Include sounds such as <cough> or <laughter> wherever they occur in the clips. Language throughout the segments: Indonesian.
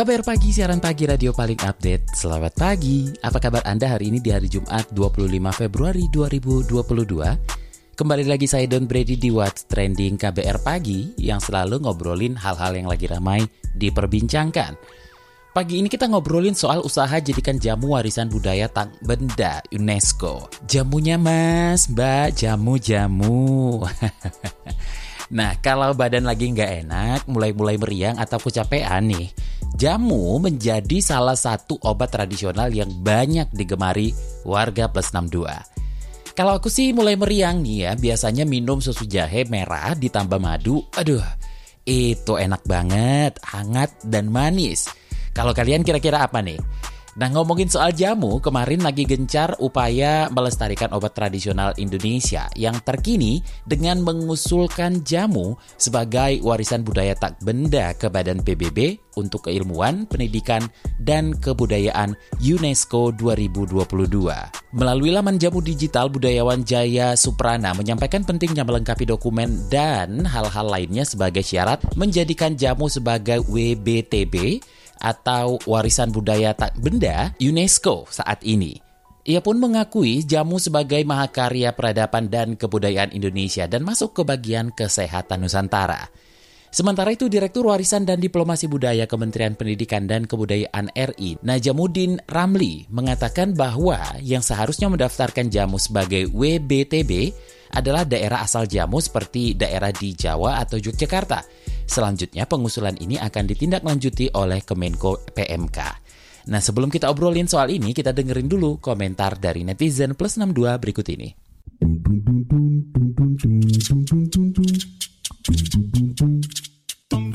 KBR Pagi, siaran pagi radio paling update. Selamat pagi. Apa kabar Anda hari ini di hari Jumat 25 Februari 2022? Kembali lagi saya Don Brady di What's Trending KBR Pagi yang selalu ngobrolin hal-hal yang lagi ramai diperbincangkan. Pagi ini kita ngobrolin soal usaha jadikan jamu warisan budaya tak benda UNESCO. Jamunya mas, mbak, jamu-jamu. <laughs> nah, kalau badan lagi nggak enak, mulai-mulai meriang atau kecapean nih, Jamu menjadi salah satu obat tradisional yang banyak digemari warga plus 62. Kalau aku sih mulai meriang nih ya, biasanya minum susu jahe merah ditambah madu. Aduh, itu enak banget, hangat dan manis. Kalau kalian kira-kira apa nih? Nah ngomongin soal jamu, kemarin lagi gencar upaya melestarikan obat tradisional Indonesia yang terkini dengan mengusulkan jamu sebagai warisan budaya tak benda ke Badan PBB untuk keilmuan, pendidikan, dan kebudayaan UNESCO 2022. Melalui laman jamu digital, budayawan Jaya Suprana menyampaikan pentingnya melengkapi dokumen dan hal-hal lainnya sebagai syarat menjadikan jamu sebagai WBTB atau warisan budaya tak benda UNESCO saat ini. Ia pun mengakui jamu sebagai mahakarya peradaban dan kebudayaan Indonesia dan masuk ke bagian kesehatan Nusantara. Sementara itu, Direktur Warisan dan Diplomasi Budaya Kementerian Pendidikan dan Kebudayaan RI, Najamuddin Ramli, mengatakan bahwa yang seharusnya mendaftarkan jamu sebagai WBTB adalah daerah asal jamu seperti daerah di Jawa atau Yogyakarta. Selanjutnya, pengusulan ini akan ditindaklanjuti oleh Kemenko PMK. Nah, sebelum kita obrolin soal ini, kita dengerin dulu komentar dari netizen plus 62 berikut ini.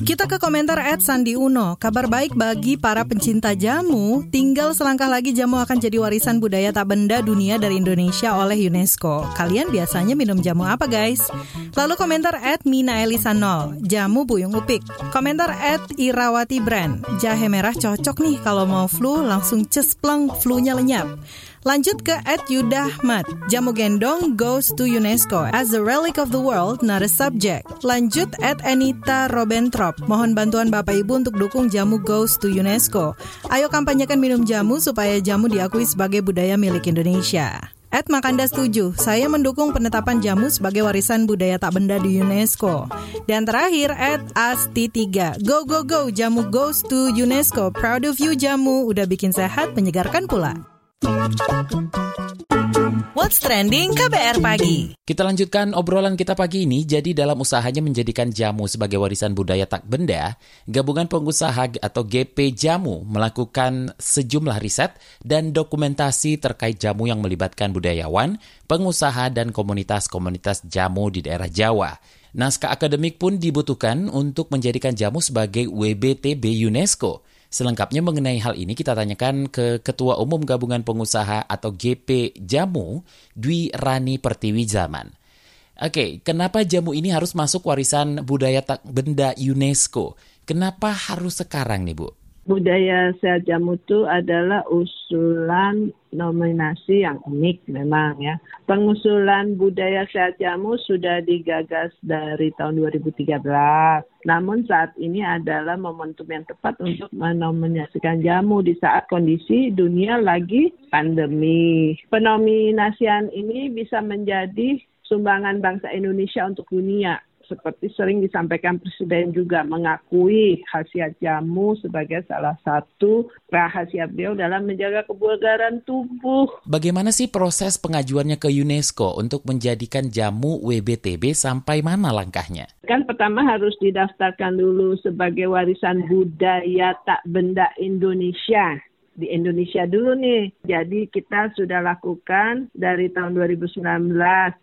Kita ke komentar Ed Sandi Uno. Kabar baik bagi para pencinta jamu. Tinggal selangkah lagi jamu akan jadi warisan budaya tak benda dunia dari Indonesia oleh UNESCO. Kalian biasanya minum jamu apa guys? Lalu komentar Ed Mina Elisa Nol. Jamu buyung upik. Komentar Ed Irawati Brand. Jahe merah cocok nih kalau mau flu langsung cespleng flu-nya lenyap. Lanjut ke Ed Yuda Ahmad. Jamu gendong goes to UNESCO as a relic of the world, not a subject. Lanjut Ed Anita Robentrop. Mohon bantuan Bapak Ibu untuk dukung jamu goes to UNESCO. Ayo kampanyekan minum jamu supaya jamu diakui sebagai budaya milik Indonesia. Ed Makanda setuju, saya mendukung penetapan jamu sebagai warisan budaya tak benda di UNESCO. Dan terakhir, Ed Asti 3, go go go, jamu goes to UNESCO. Proud of you jamu, udah bikin sehat, menyegarkan pula. What's Trending KBR Pagi Kita lanjutkan obrolan kita pagi ini. Jadi dalam usahanya menjadikan jamu sebagai warisan budaya tak benda, Gabungan Pengusaha atau GP Jamu melakukan sejumlah riset dan dokumentasi terkait jamu yang melibatkan budayawan, pengusaha, dan komunitas-komunitas jamu di daerah Jawa. Naskah akademik pun dibutuhkan untuk menjadikan jamu sebagai WBTB UNESCO. Selengkapnya mengenai hal ini kita tanyakan ke Ketua Umum Gabungan Pengusaha atau GP Jamu, Dwi Rani Pertiwi Zaman. Oke, kenapa jamu ini harus masuk warisan budaya tak benda UNESCO? Kenapa harus sekarang nih Bu? budaya sehat jamu itu adalah usulan nominasi yang unik memang ya. Pengusulan budaya sehat jamu sudah digagas dari tahun 2013. Namun saat ini adalah momentum yang tepat untuk menominasikan jamu di saat kondisi dunia lagi pandemi. Penominasian ini bisa menjadi sumbangan bangsa Indonesia untuk dunia seperti sering disampaikan Presiden juga mengakui khasiat jamu sebagai salah satu rahasia beliau dalam menjaga kebugaran tubuh. Bagaimana sih proses pengajuannya ke UNESCO untuk menjadikan jamu WBTB sampai mana langkahnya? Kan pertama harus didaftarkan dulu sebagai warisan budaya tak benda Indonesia di Indonesia dulu nih. Jadi kita sudah lakukan dari tahun 2019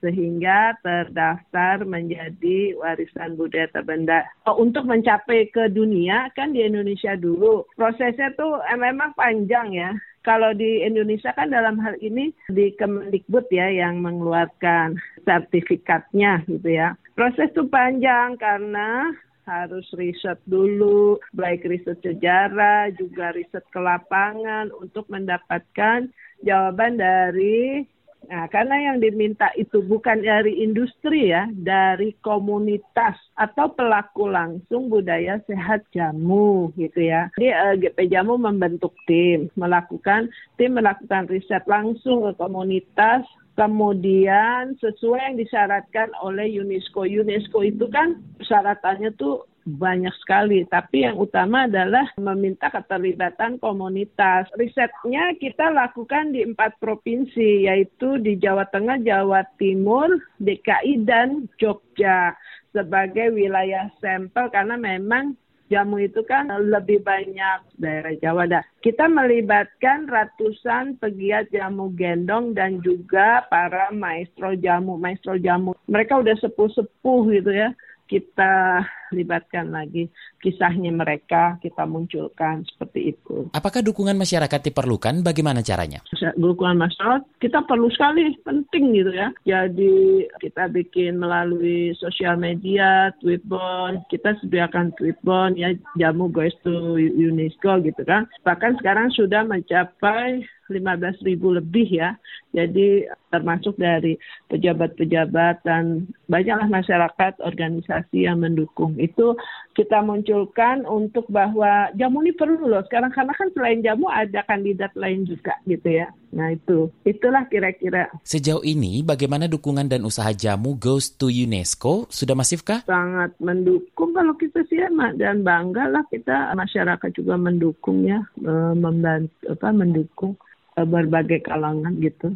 sehingga terdaftar menjadi warisan budaya terbenda. Oh, untuk mencapai ke dunia kan di Indonesia dulu. Prosesnya tuh eh, memang panjang ya. Kalau di Indonesia kan dalam hal ini di Kemendikbud ya yang mengeluarkan sertifikatnya gitu ya. Proses itu panjang karena harus riset dulu, baik riset sejarah, juga riset ke lapangan untuk mendapatkan jawaban dari Nah, karena yang diminta itu bukan dari industri ya, dari komunitas atau pelaku langsung budaya sehat jamu gitu ya. Jadi eh, GP Jamu membentuk tim, melakukan tim melakukan riset langsung ke komunitas kemudian sesuai yang disyaratkan oleh UNESCO. UNESCO itu kan syaratannya tuh banyak sekali, tapi yang utama adalah meminta keterlibatan komunitas. Risetnya kita lakukan di empat provinsi, yaitu di Jawa Tengah, Jawa Timur, DKI, dan Jogja sebagai wilayah sampel karena memang jamu itu kan lebih banyak daerah Jawa. Dan kita melibatkan ratusan pegiat jamu gendong dan juga para maestro jamu. Maestro jamu mereka udah sepuh-sepuh gitu ya kita libatkan lagi kisahnya mereka, kita munculkan seperti itu. Apakah dukungan masyarakat diperlukan? Bagaimana caranya? Dukungan masyarakat kita perlu sekali, penting gitu ya. Jadi kita bikin melalui sosial media, tweetbon, kita sediakan tweetbon ya jamu goes to UNESCO gitu kan. Bahkan sekarang sudah mencapai 15 ribu lebih ya. Jadi termasuk dari pejabat-pejabat dan banyaklah masyarakat organisasi yang mendukung. Itu kita munculkan untuk bahwa jamu ini perlu loh sekarang karena kan selain jamu ada kandidat lain juga gitu ya. Nah itu, itulah kira-kira. Sejauh ini bagaimana dukungan dan usaha jamu goes to UNESCO? Sudah masifkah? Sangat mendukung kalau kita sih dan bangga lah kita masyarakat juga mendukung ya, eh, membantu apa mendukung berbagai kalangan gitu.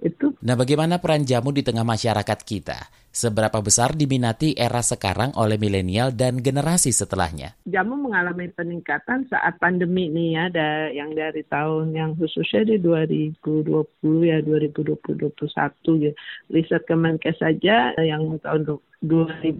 Itu. Nah, bagaimana peran jamu di tengah masyarakat kita? Seberapa besar diminati era sekarang oleh milenial dan generasi setelahnya? Jamu mengalami peningkatan saat pandemi nih ya, ada yang dari tahun yang khususnya di 2020 ya 2020 2021 ya. Riset Kemenkes saja yang tahun 2010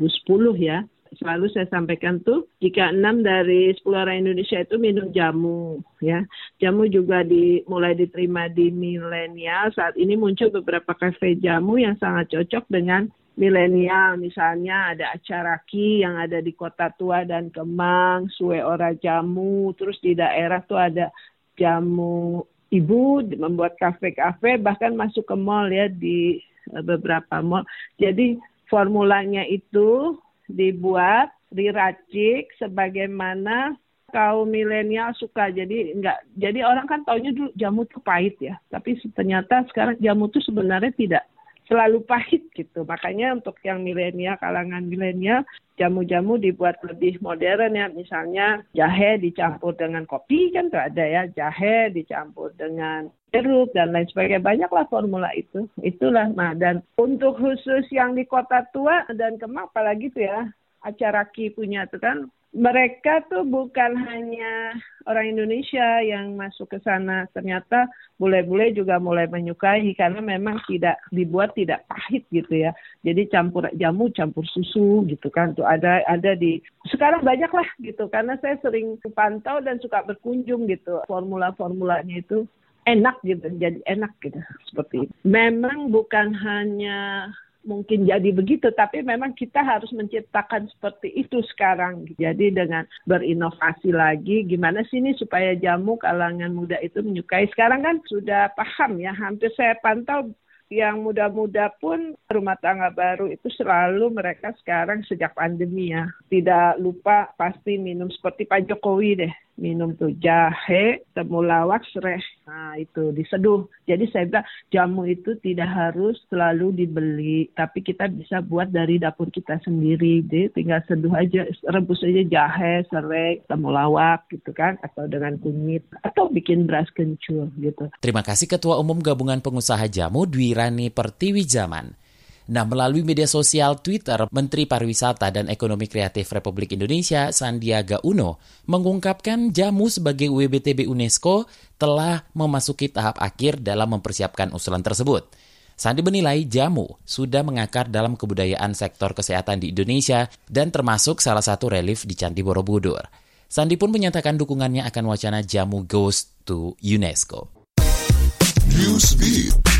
ya selalu saya sampaikan tuh jika enam dari sepuluh orang Indonesia itu minum jamu ya. Jamu juga di, mulai diterima di milenial. Saat ini muncul beberapa kafe jamu yang sangat cocok dengan milenial. Misalnya ada acara ki yang ada di kota tua dan Kemang suwe ora jamu. Terus di daerah tuh ada jamu ibu membuat kafe-kafe bahkan masuk ke mall ya di eh, beberapa mall. Jadi formulanya itu dibuat, diracik sebagaimana kaum milenial suka. Jadi enggak jadi orang kan taunya dulu jamu tuh pahit ya. Tapi ternyata sekarang jamu tuh sebenarnya tidak selalu <laughs> pahit gitu. Makanya untuk yang milenial, kalangan milenial, jamu-jamu dibuat lebih modern ya. Misalnya jahe dicampur dengan kopi kan tuh ada ya. Jahe dicampur dengan jeruk dan lain sebagainya. Banyaklah formula itu. Itulah. Nah dan untuk khusus yang di kota tua dan Kemang apalagi tuh ya acara Ki punya tuh kan mereka tuh bukan hanya orang Indonesia yang masuk ke sana, ternyata bule-bule juga mulai menyukai karena memang tidak dibuat tidak pahit gitu ya. Jadi campur jamu, campur susu gitu kan. Tuh ada ada di sekarang banyak lah gitu karena saya sering pantau dan suka berkunjung gitu. Formula-formulanya itu enak gitu, jadi enak gitu seperti itu. Memang bukan hanya mungkin jadi begitu, tapi memang kita harus menciptakan seperti itu sekarang. Jadi dengan berinovasi lagi, gimana sih ini supaya jamu kalangan muda itu menyukai. Sekarang kan sudah paham ya, hampir saya pantau yang muda-muda pun rumah tangga baru itu selalu mereka sekarang sejak pandemi ya tidak lupa pasti minum seperti Pak Jokowi deh minum tuh jahe, temulawak, serai. Nah itu diseduh. Jadi saya bilang jamu itu tidak harus selalu dibeli, tapi kita bisa buat dari dapur kita sendiri. Jadi tinggal seduh aja, rebus aja jahe, serai, temulawak gitu kan, atau dengan kunyit, atau bikin beras kencur gitu. Terima kasih Ketua Umum Gabungan Pengusaha Jamu Dwi Rani Pertiwi Zaman. Nah, melalui media sosial Twitter, Menteri Pariwisata dan Ekonomi Kreatif Republik Indonesia Sandiaga Uno mengungkapkan jamu sebagai WBTB UNESCO telah memasuki tahap akhir dalam mempersiapkan usulan tersebut. Sandi menilai jamu sudah mengakar dalam kebudayaan sektor kesehatan di Indonesia dan termasuk salah satu relief di Candi Borobudur. Sandi pun menyatakan dukungannya akan wacana jamu goes to UNESCO. Newsbeat.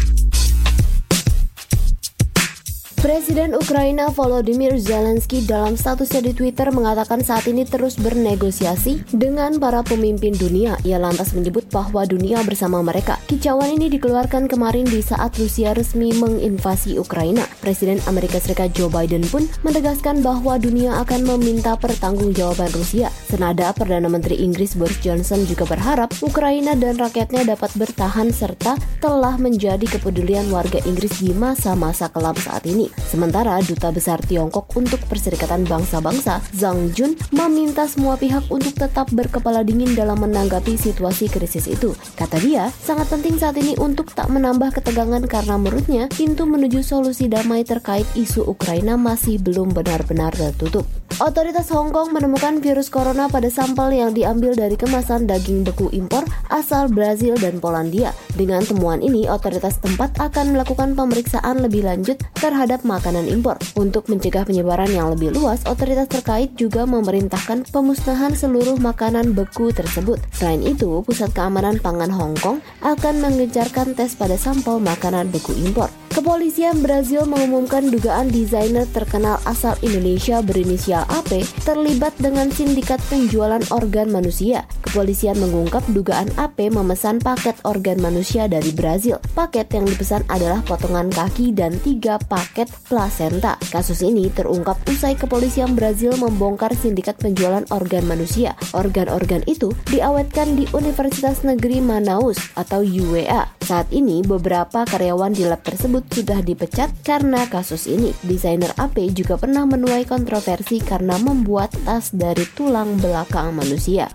Presiden Ukraina Volodymyr Zelensky dalam statusnya di Twitter mengatakan saat ini terus bernegosiasi dengan para pemimpin dunia. Ia lantas menyebut bahwa dunia bersama mereka. Kicauan ini dikeluarkan kemarin di saat Rusia resmi menginvasi Ukraina. Presiden Amerika Serikat Joe Biden pun menegaskan bahwa dunia akan meminta pertanggungjawaban Rusia. Senada Perdana Menteri Inggris Boris Johnson juga berharap Ukraina dan rakyatnya dapat bertahan serta telah menjadi kepedulian warga Inggris di masa-masa kelam saat ini. Sementara Duta Besar Tiongkok untuk Perserikatan Bangsa-Bangsa, Zhang Jun, meminta semua pihak untuk tetap berkepala dingin dalam menanggapi situasi krisis itu. Kata dia, sangat penting saat ini untuk tak menambah ketegangan karena menurutnya pintu menuju solusi damai terkait isu Ukraina masih belum benar-benar tertutup. Otoritas Hong Kong menemukan virus corona pada sampel yang diambil dari kemasan daging beku impor asal Brazil dan Polandia. Dengan temuan ini, otoritas tempat akan melakukan pemeriksaan lebih lanjut terhadap makanan impor. Untuk mencegah penyebaran yang lebih luas, otoritas terkait juga memerintahkan pemusnahan seluruh makanan beku tersebut. Selain itu, Pusat Keamanan Pangan Hong Kong akan mengejarkan tes pada sampel makanan beku impor. Kepolisian Brazil mengumumkan dugaan desainer terkenal asal Indonesia berinisial AP terlibat dengan sindikat penjualan organ manusia. Kepolisian mengungkap dugaan AP memesan paket organ manusia dari Brazil. Paket yang dipesan adalah potongan kaki dan tiga paket plasenta. Kasus ini terungkap usai kepolisian Brazil membongkar sindikat penjualan organ manusia. Organ-organ itu diawetkan di Universitas Negeri Manaus atau UEA. Saat ini beberapa karyawan di lab tersebut tersebut sudah dipecat karena kasus ini. Desainer AP juga pernah menuai kontroversi karena membuat tas dari tulang belakang manusia.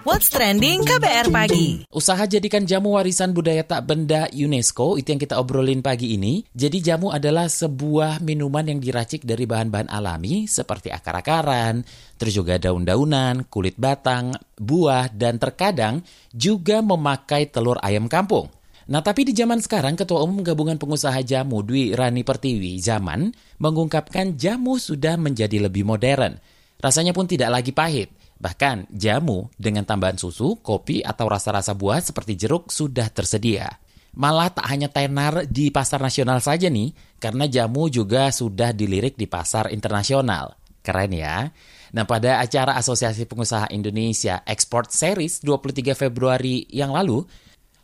What's Trending KBR Pagi. Usaha jadikan jamu warisan budaya tak benda UNESCO itu yang kita obrolin pagi ini. Jadi jamu adalah sebuah minuman yang diracik dari bahan-bahan alami seperti akar-akaran, terus juga daun-daunan, kulit batang, buah, dan terkadang juga memakai telur ayam kampung. Nah, tapi di zaman sekarang, Ketua Umum Gabungan Pengusaha Jamu Dwi Rani Pertiwi Zaman mengungkapkan jamu sudah menjadi lebih modern. Rasanya pun tidak lagi pahit. Bahkan jamu dengan tambahan susu, kopi, atau rasa-rasa buah seperti jeruk sudah tersedia. Malah tak hanya tenar di pasar nasional saja nih, karena jamu juga sudah dilirik di pasar internasional. Keren ya. Nah, pada acara Asosiasi Pengusaha Indonesia Export Series 23 Februari yang lalu,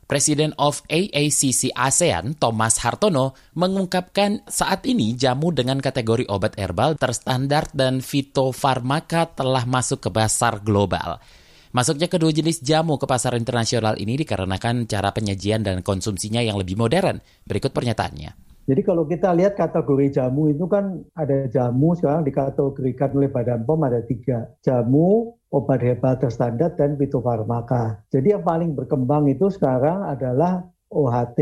Presiden of AACC ASEAN, Thomas Hartono, mengungkapkan saat ini jamu dengan kategori obat herbal terstandar dan fitofarmaka telah masuk ke pasar global. Masuknya kedua jenis jamu ke pasar internasional ini dikarenakan cara penyajian dan konsumsinya yang lebih modern. Berikut pernyataannya. Jadi kalau kita lihat kategori jamu itu kan ada jamu sekarang dikategorikan oleh Badan POM ada tiga. Jamu, obat herbal terstandar, dan fitofarmaka. Jadi yang paling berkembang itu sekarang adalah OHT.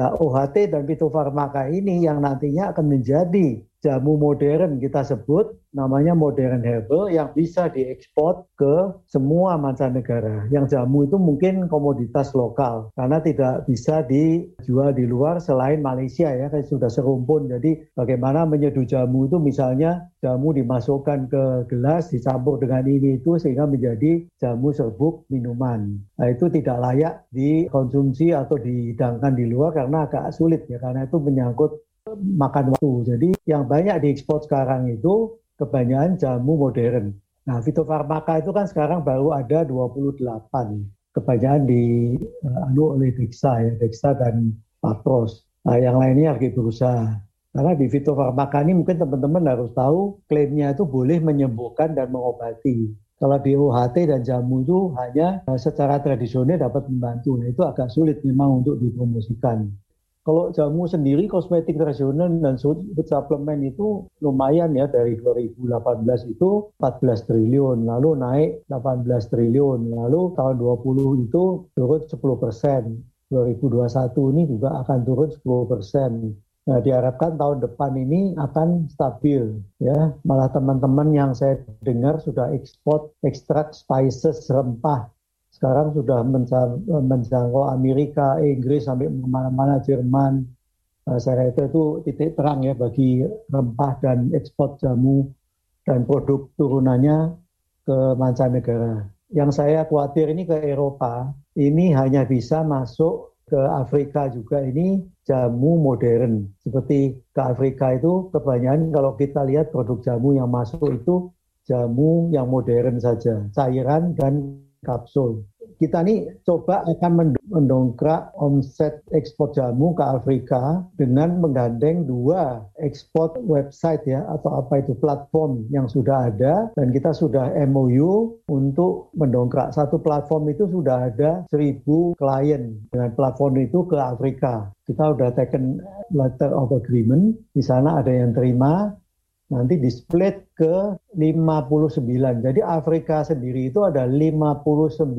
Nah OHT dan fitofarmaka ini yang nantinya akan menjadi jamu modern kita sebut namanya modern herbal yang bisa diekspor ke semua mancanegara. Yang jamu itu mungkin komoditas lokal karena tidak bisa dijual di luar selain Malaysia ya, kan sudah serumpun. Jadi bagaimana menyeduh jamu itu misalnya jamu dimasukkan ke gelas dicampur dengan ini itu sehingga menjadi jamu serbuk minuman. Nah itu tidak layak dikonsumsi atau dihidangkan di luar karena agak sulit ya karena itu menyangkut makan waktu. Jadi yang banyak diekspor sekarang itu kebanyakan jamu modern. Nah, fitofarmaka itu kan sekarang baru ada 28. Kebanyakan di uh, anu oleh Dexa ya, Dexa dan Patros. Nah, yang lainnya lagi berusaha. Karena di fitofarmaka ini mungkin teman-teman harus tahu klaimnya itu boleh menyembuhkan dan mengobati. Kalau di OHT dan jamu itu hanya uh, secara tradisional dapat membantu. Nah, itu agak sulit memang untuk dipromosikan. Kalau jamu sendiri kosmetik tradisional dan suplemen itu lumayan ya dari 2018 itu 14 triliun, lalu naik 18 triliun, lalu tahun 20 itu turun 10 persen. 2021 ini juga akan turun 10 persen. Nah, diharapkan tahun depan ini akan stabil ya. Malah teman-teman yang saya dengar sudah ekspor ekstrak spices rempah. Sekarang sudah menjangkau Amerika, Inggris sampai mana-mana Jerman. Nah, saya rasa itu titik terang ya bagi rempah dan ekspor jamu dan produk turunannya ke mancanegara. Yang saya khawatir ini ke Eropa, ini hanya bisa masuk ke Afrika juga ini jamu modern. Seperti ke Afrika itu kebanyakan kalau kita lihat produk jamu yang masuk itu jamu yang modern saja, cairan dan kapsul kita nih coba akan mendongkrak omset ekspor jamu ke Afrika dengan menggandeng dua ekspor website ya atau apa itu platform yang sudah ada. Dan kita sudah MOU untuk mendongkrak. Satu platform itu sudah ada seribu klien dengan platform itu ke Afrika. Kita sudah taken letter of agreement, di sana ada yang terima, nanti di split ke 59. Jadi Afrika sendiri itu ada 59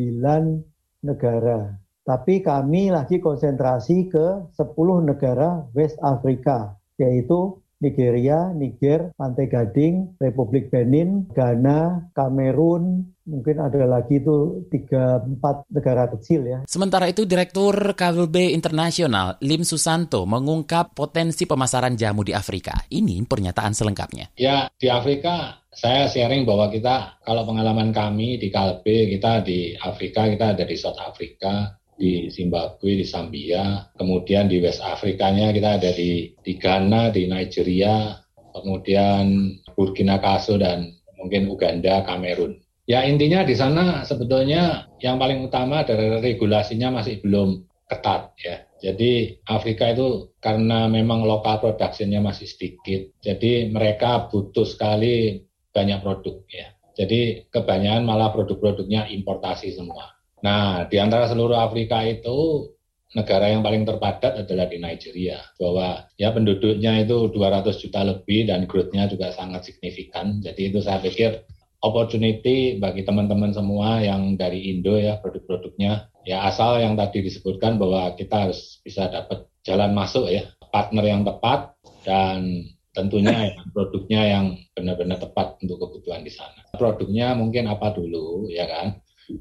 negara. Tapi kami lagi konsentrasi ke 10 negara West Afrika, yaitu Nigeria, Niger, Pantai Gading, Republik Benin, Ghana, Kamerun, mungkin ada lagi itu tiga empat negara kecil ya. Sementara itu Direktur KBB Internasional Lim Susanto mengungkap potensi pemasaran jamu di Afrika. Ini pernyataan selengkapnya. Ya di Afrika saya sharing bahwa kita kalau pengalaman kami di Kalbe kita di Afrika kita ada di South Africa di Zimbabwe, di Zambia, kemudian di West Afrikanya kita ada di, di Ghana, di Nigeria, kemudian Burkina Faso dan mungkin Uganda, Kamerun. Ya intinya di sana sebetulnya yang paling utama adalah regulasinya masih belum ketat ya. Jadi Afrika itu karena memang lokal productionnya masih sedikit, jadi mereka butuh sekali banyak produk ya. Jadi kebanyakan malah produk-produknya importasi semua. Nah, di antara seluruh Afrika itu negara yang paling terpadat adalah di Nigeria bahwa ya penduduknya itu 200 juta lebih dan growth-nya juga sangat signifikan. Jadi itu saya pikir opportunity bagi teman-teman semua yang dari Indo ya produk-produknya ya asal yang tadi disebutkan bahwa kita harus bisa dapat jalan masuk ya partner yang tepat dan tentunya <laughs> ya, produknya yang benar-benar tepat untuk kebutuhan di sana. Produknya mungkin apa dulu ya kan.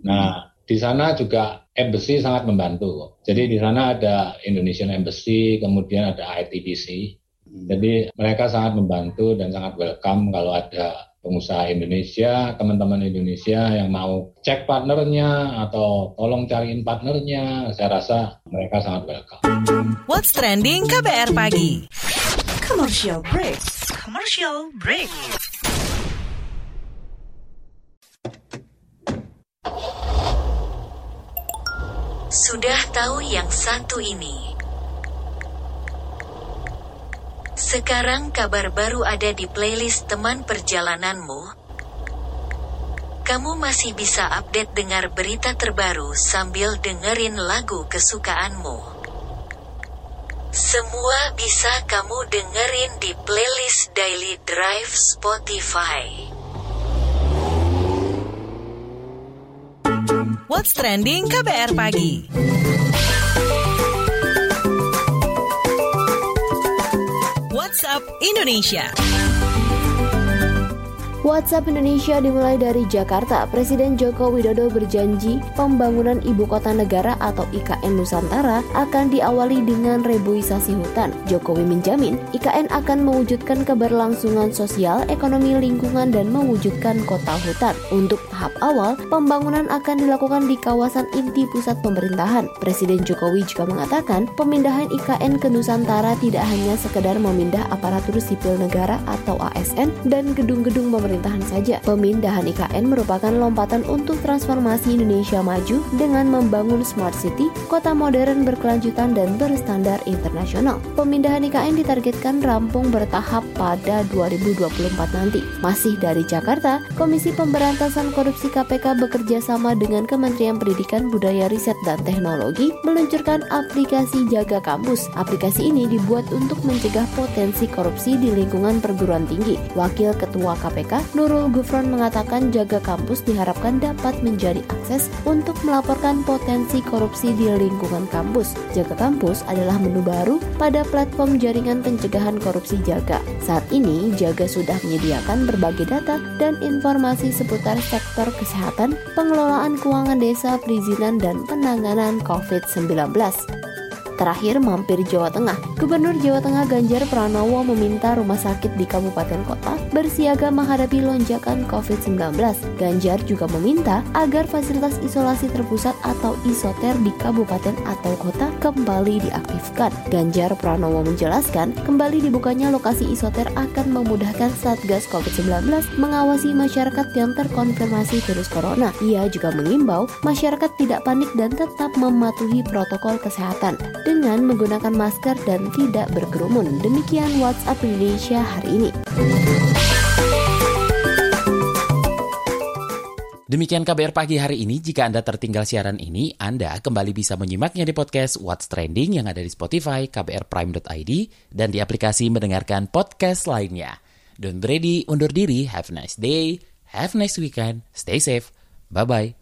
Nah, di sana juga embassy sangat membantu. Jadi di sana ada Indonesian Embassy, kemudian ada ITBC. Hmm. Jadi mereka sangat membantu dan sangat welcome kalau ada pengusaha Indonesia, teman-teman Indonesia yang mau cek partnernya atau tolong cariin partnernya, saya rasa mereka sangat welcome. What's trending KBR pagi? Commercial break. Commercial break. Sudah tahu yang satu ini. Sekarang kabar baru ada di playlist teman perjalananmu. Kamu masih bisa update dengar berita terbaru sambil dengerin lagu kesukaanmu. Semua bisa kamu dengerin di playlist Daily Drive Spotify. What's Trending KBR Pagi. WhatsApp Indonesia. WhatsApp Indonesia dimulai dari Jakarta. Presiden Joko Widodo berjanji pembangunan ibu kota negara atau IKN Nusantara akan diawali dengan reboisasi hutan. Jokowi menjamin IKN akan mewujudkan keberlangsungan sosial, ekonomi lingkungan dan mewujudkan kota hutan. Untuk tahap awal, pembangunan akan dilakukan di kawasan inti pusat pemerintahan. Presiden Jokowi juga mengatakan pemindahan IKN ke Nusantara tidak hanya sekedar memindah aparatur sipil negara atau ASN dan gedung-gedung pemerintah pemerintahan saja. Pemindahan IKN merupakan lompatan untuk transformasi Indonesia maju dengan membangun smart city, kota modern berkelanjutan dan berstandar internasional. Pemindahan IKN ditargetkan rampung bertahap pada 2024 nanti. Masih dari Jakarta, Komisi Pemberantasan Korupsi KPK bekerja sama dengan Kementerian Pendidikan Budaya Riset dan Teknologi meluncurkan aplikasi Jaga Kampus. Aplikasi ini dibuat untuk mencegah potensi korupsi di lingkungan perguruan tinggi. Wakil Ketua KPK Nurul Gufron mengatakan jaga kampus diharapkan dapat menjadi akses untuk melaporkan potensi korupsi di lingkungan kampus. Jaga kampus adalah menu baru pada platform jaringan pencegahan korupsi Jaga. Saat ini, Jaga sudah menyediakan berbagai data dan informasi seputar sektor kesehatan, pengelolaan keuangan desa, perizinan, dan penanganan COVID-19. Terakhir mampir Jawa Tengah. Gubernur Jawa Tengah Ganjar Pranowo meminta rumah sakit di kabupaten kota bersiaga menghadapi lonjakan COVID-19. Ganjar juga meminta agar fasilitas isolasi terpusat atau isoter di kabupaten atau kota kembali diaktifkan. Ganjar Pranowo menjelaskan, kembali dibukanya lokasi isoter akan memudahkan Satgas COVID-19 mengawasi masyarakat yang terkonfirmasi virus corona. Ia juga mengimbau masyarakat tidak panik dan tetap mematuhi protokol kesehatan dengan menggunakan masker dan tidak berkerumun. Demikian WhatsApp Indonesia hari ini. Demikian KBR pagi hari ini. Jika Anda tertinggal siaran ini, Anda kembali bisa menyimaknya di podcast What's Trending yang ada di Spotify, kbrprime.id, dan di aplikasi mendengarkan podcast lainnya. Don't ready, undur diri. Have a nice day. Have a nice weekend. Stay safe. Bye-bye.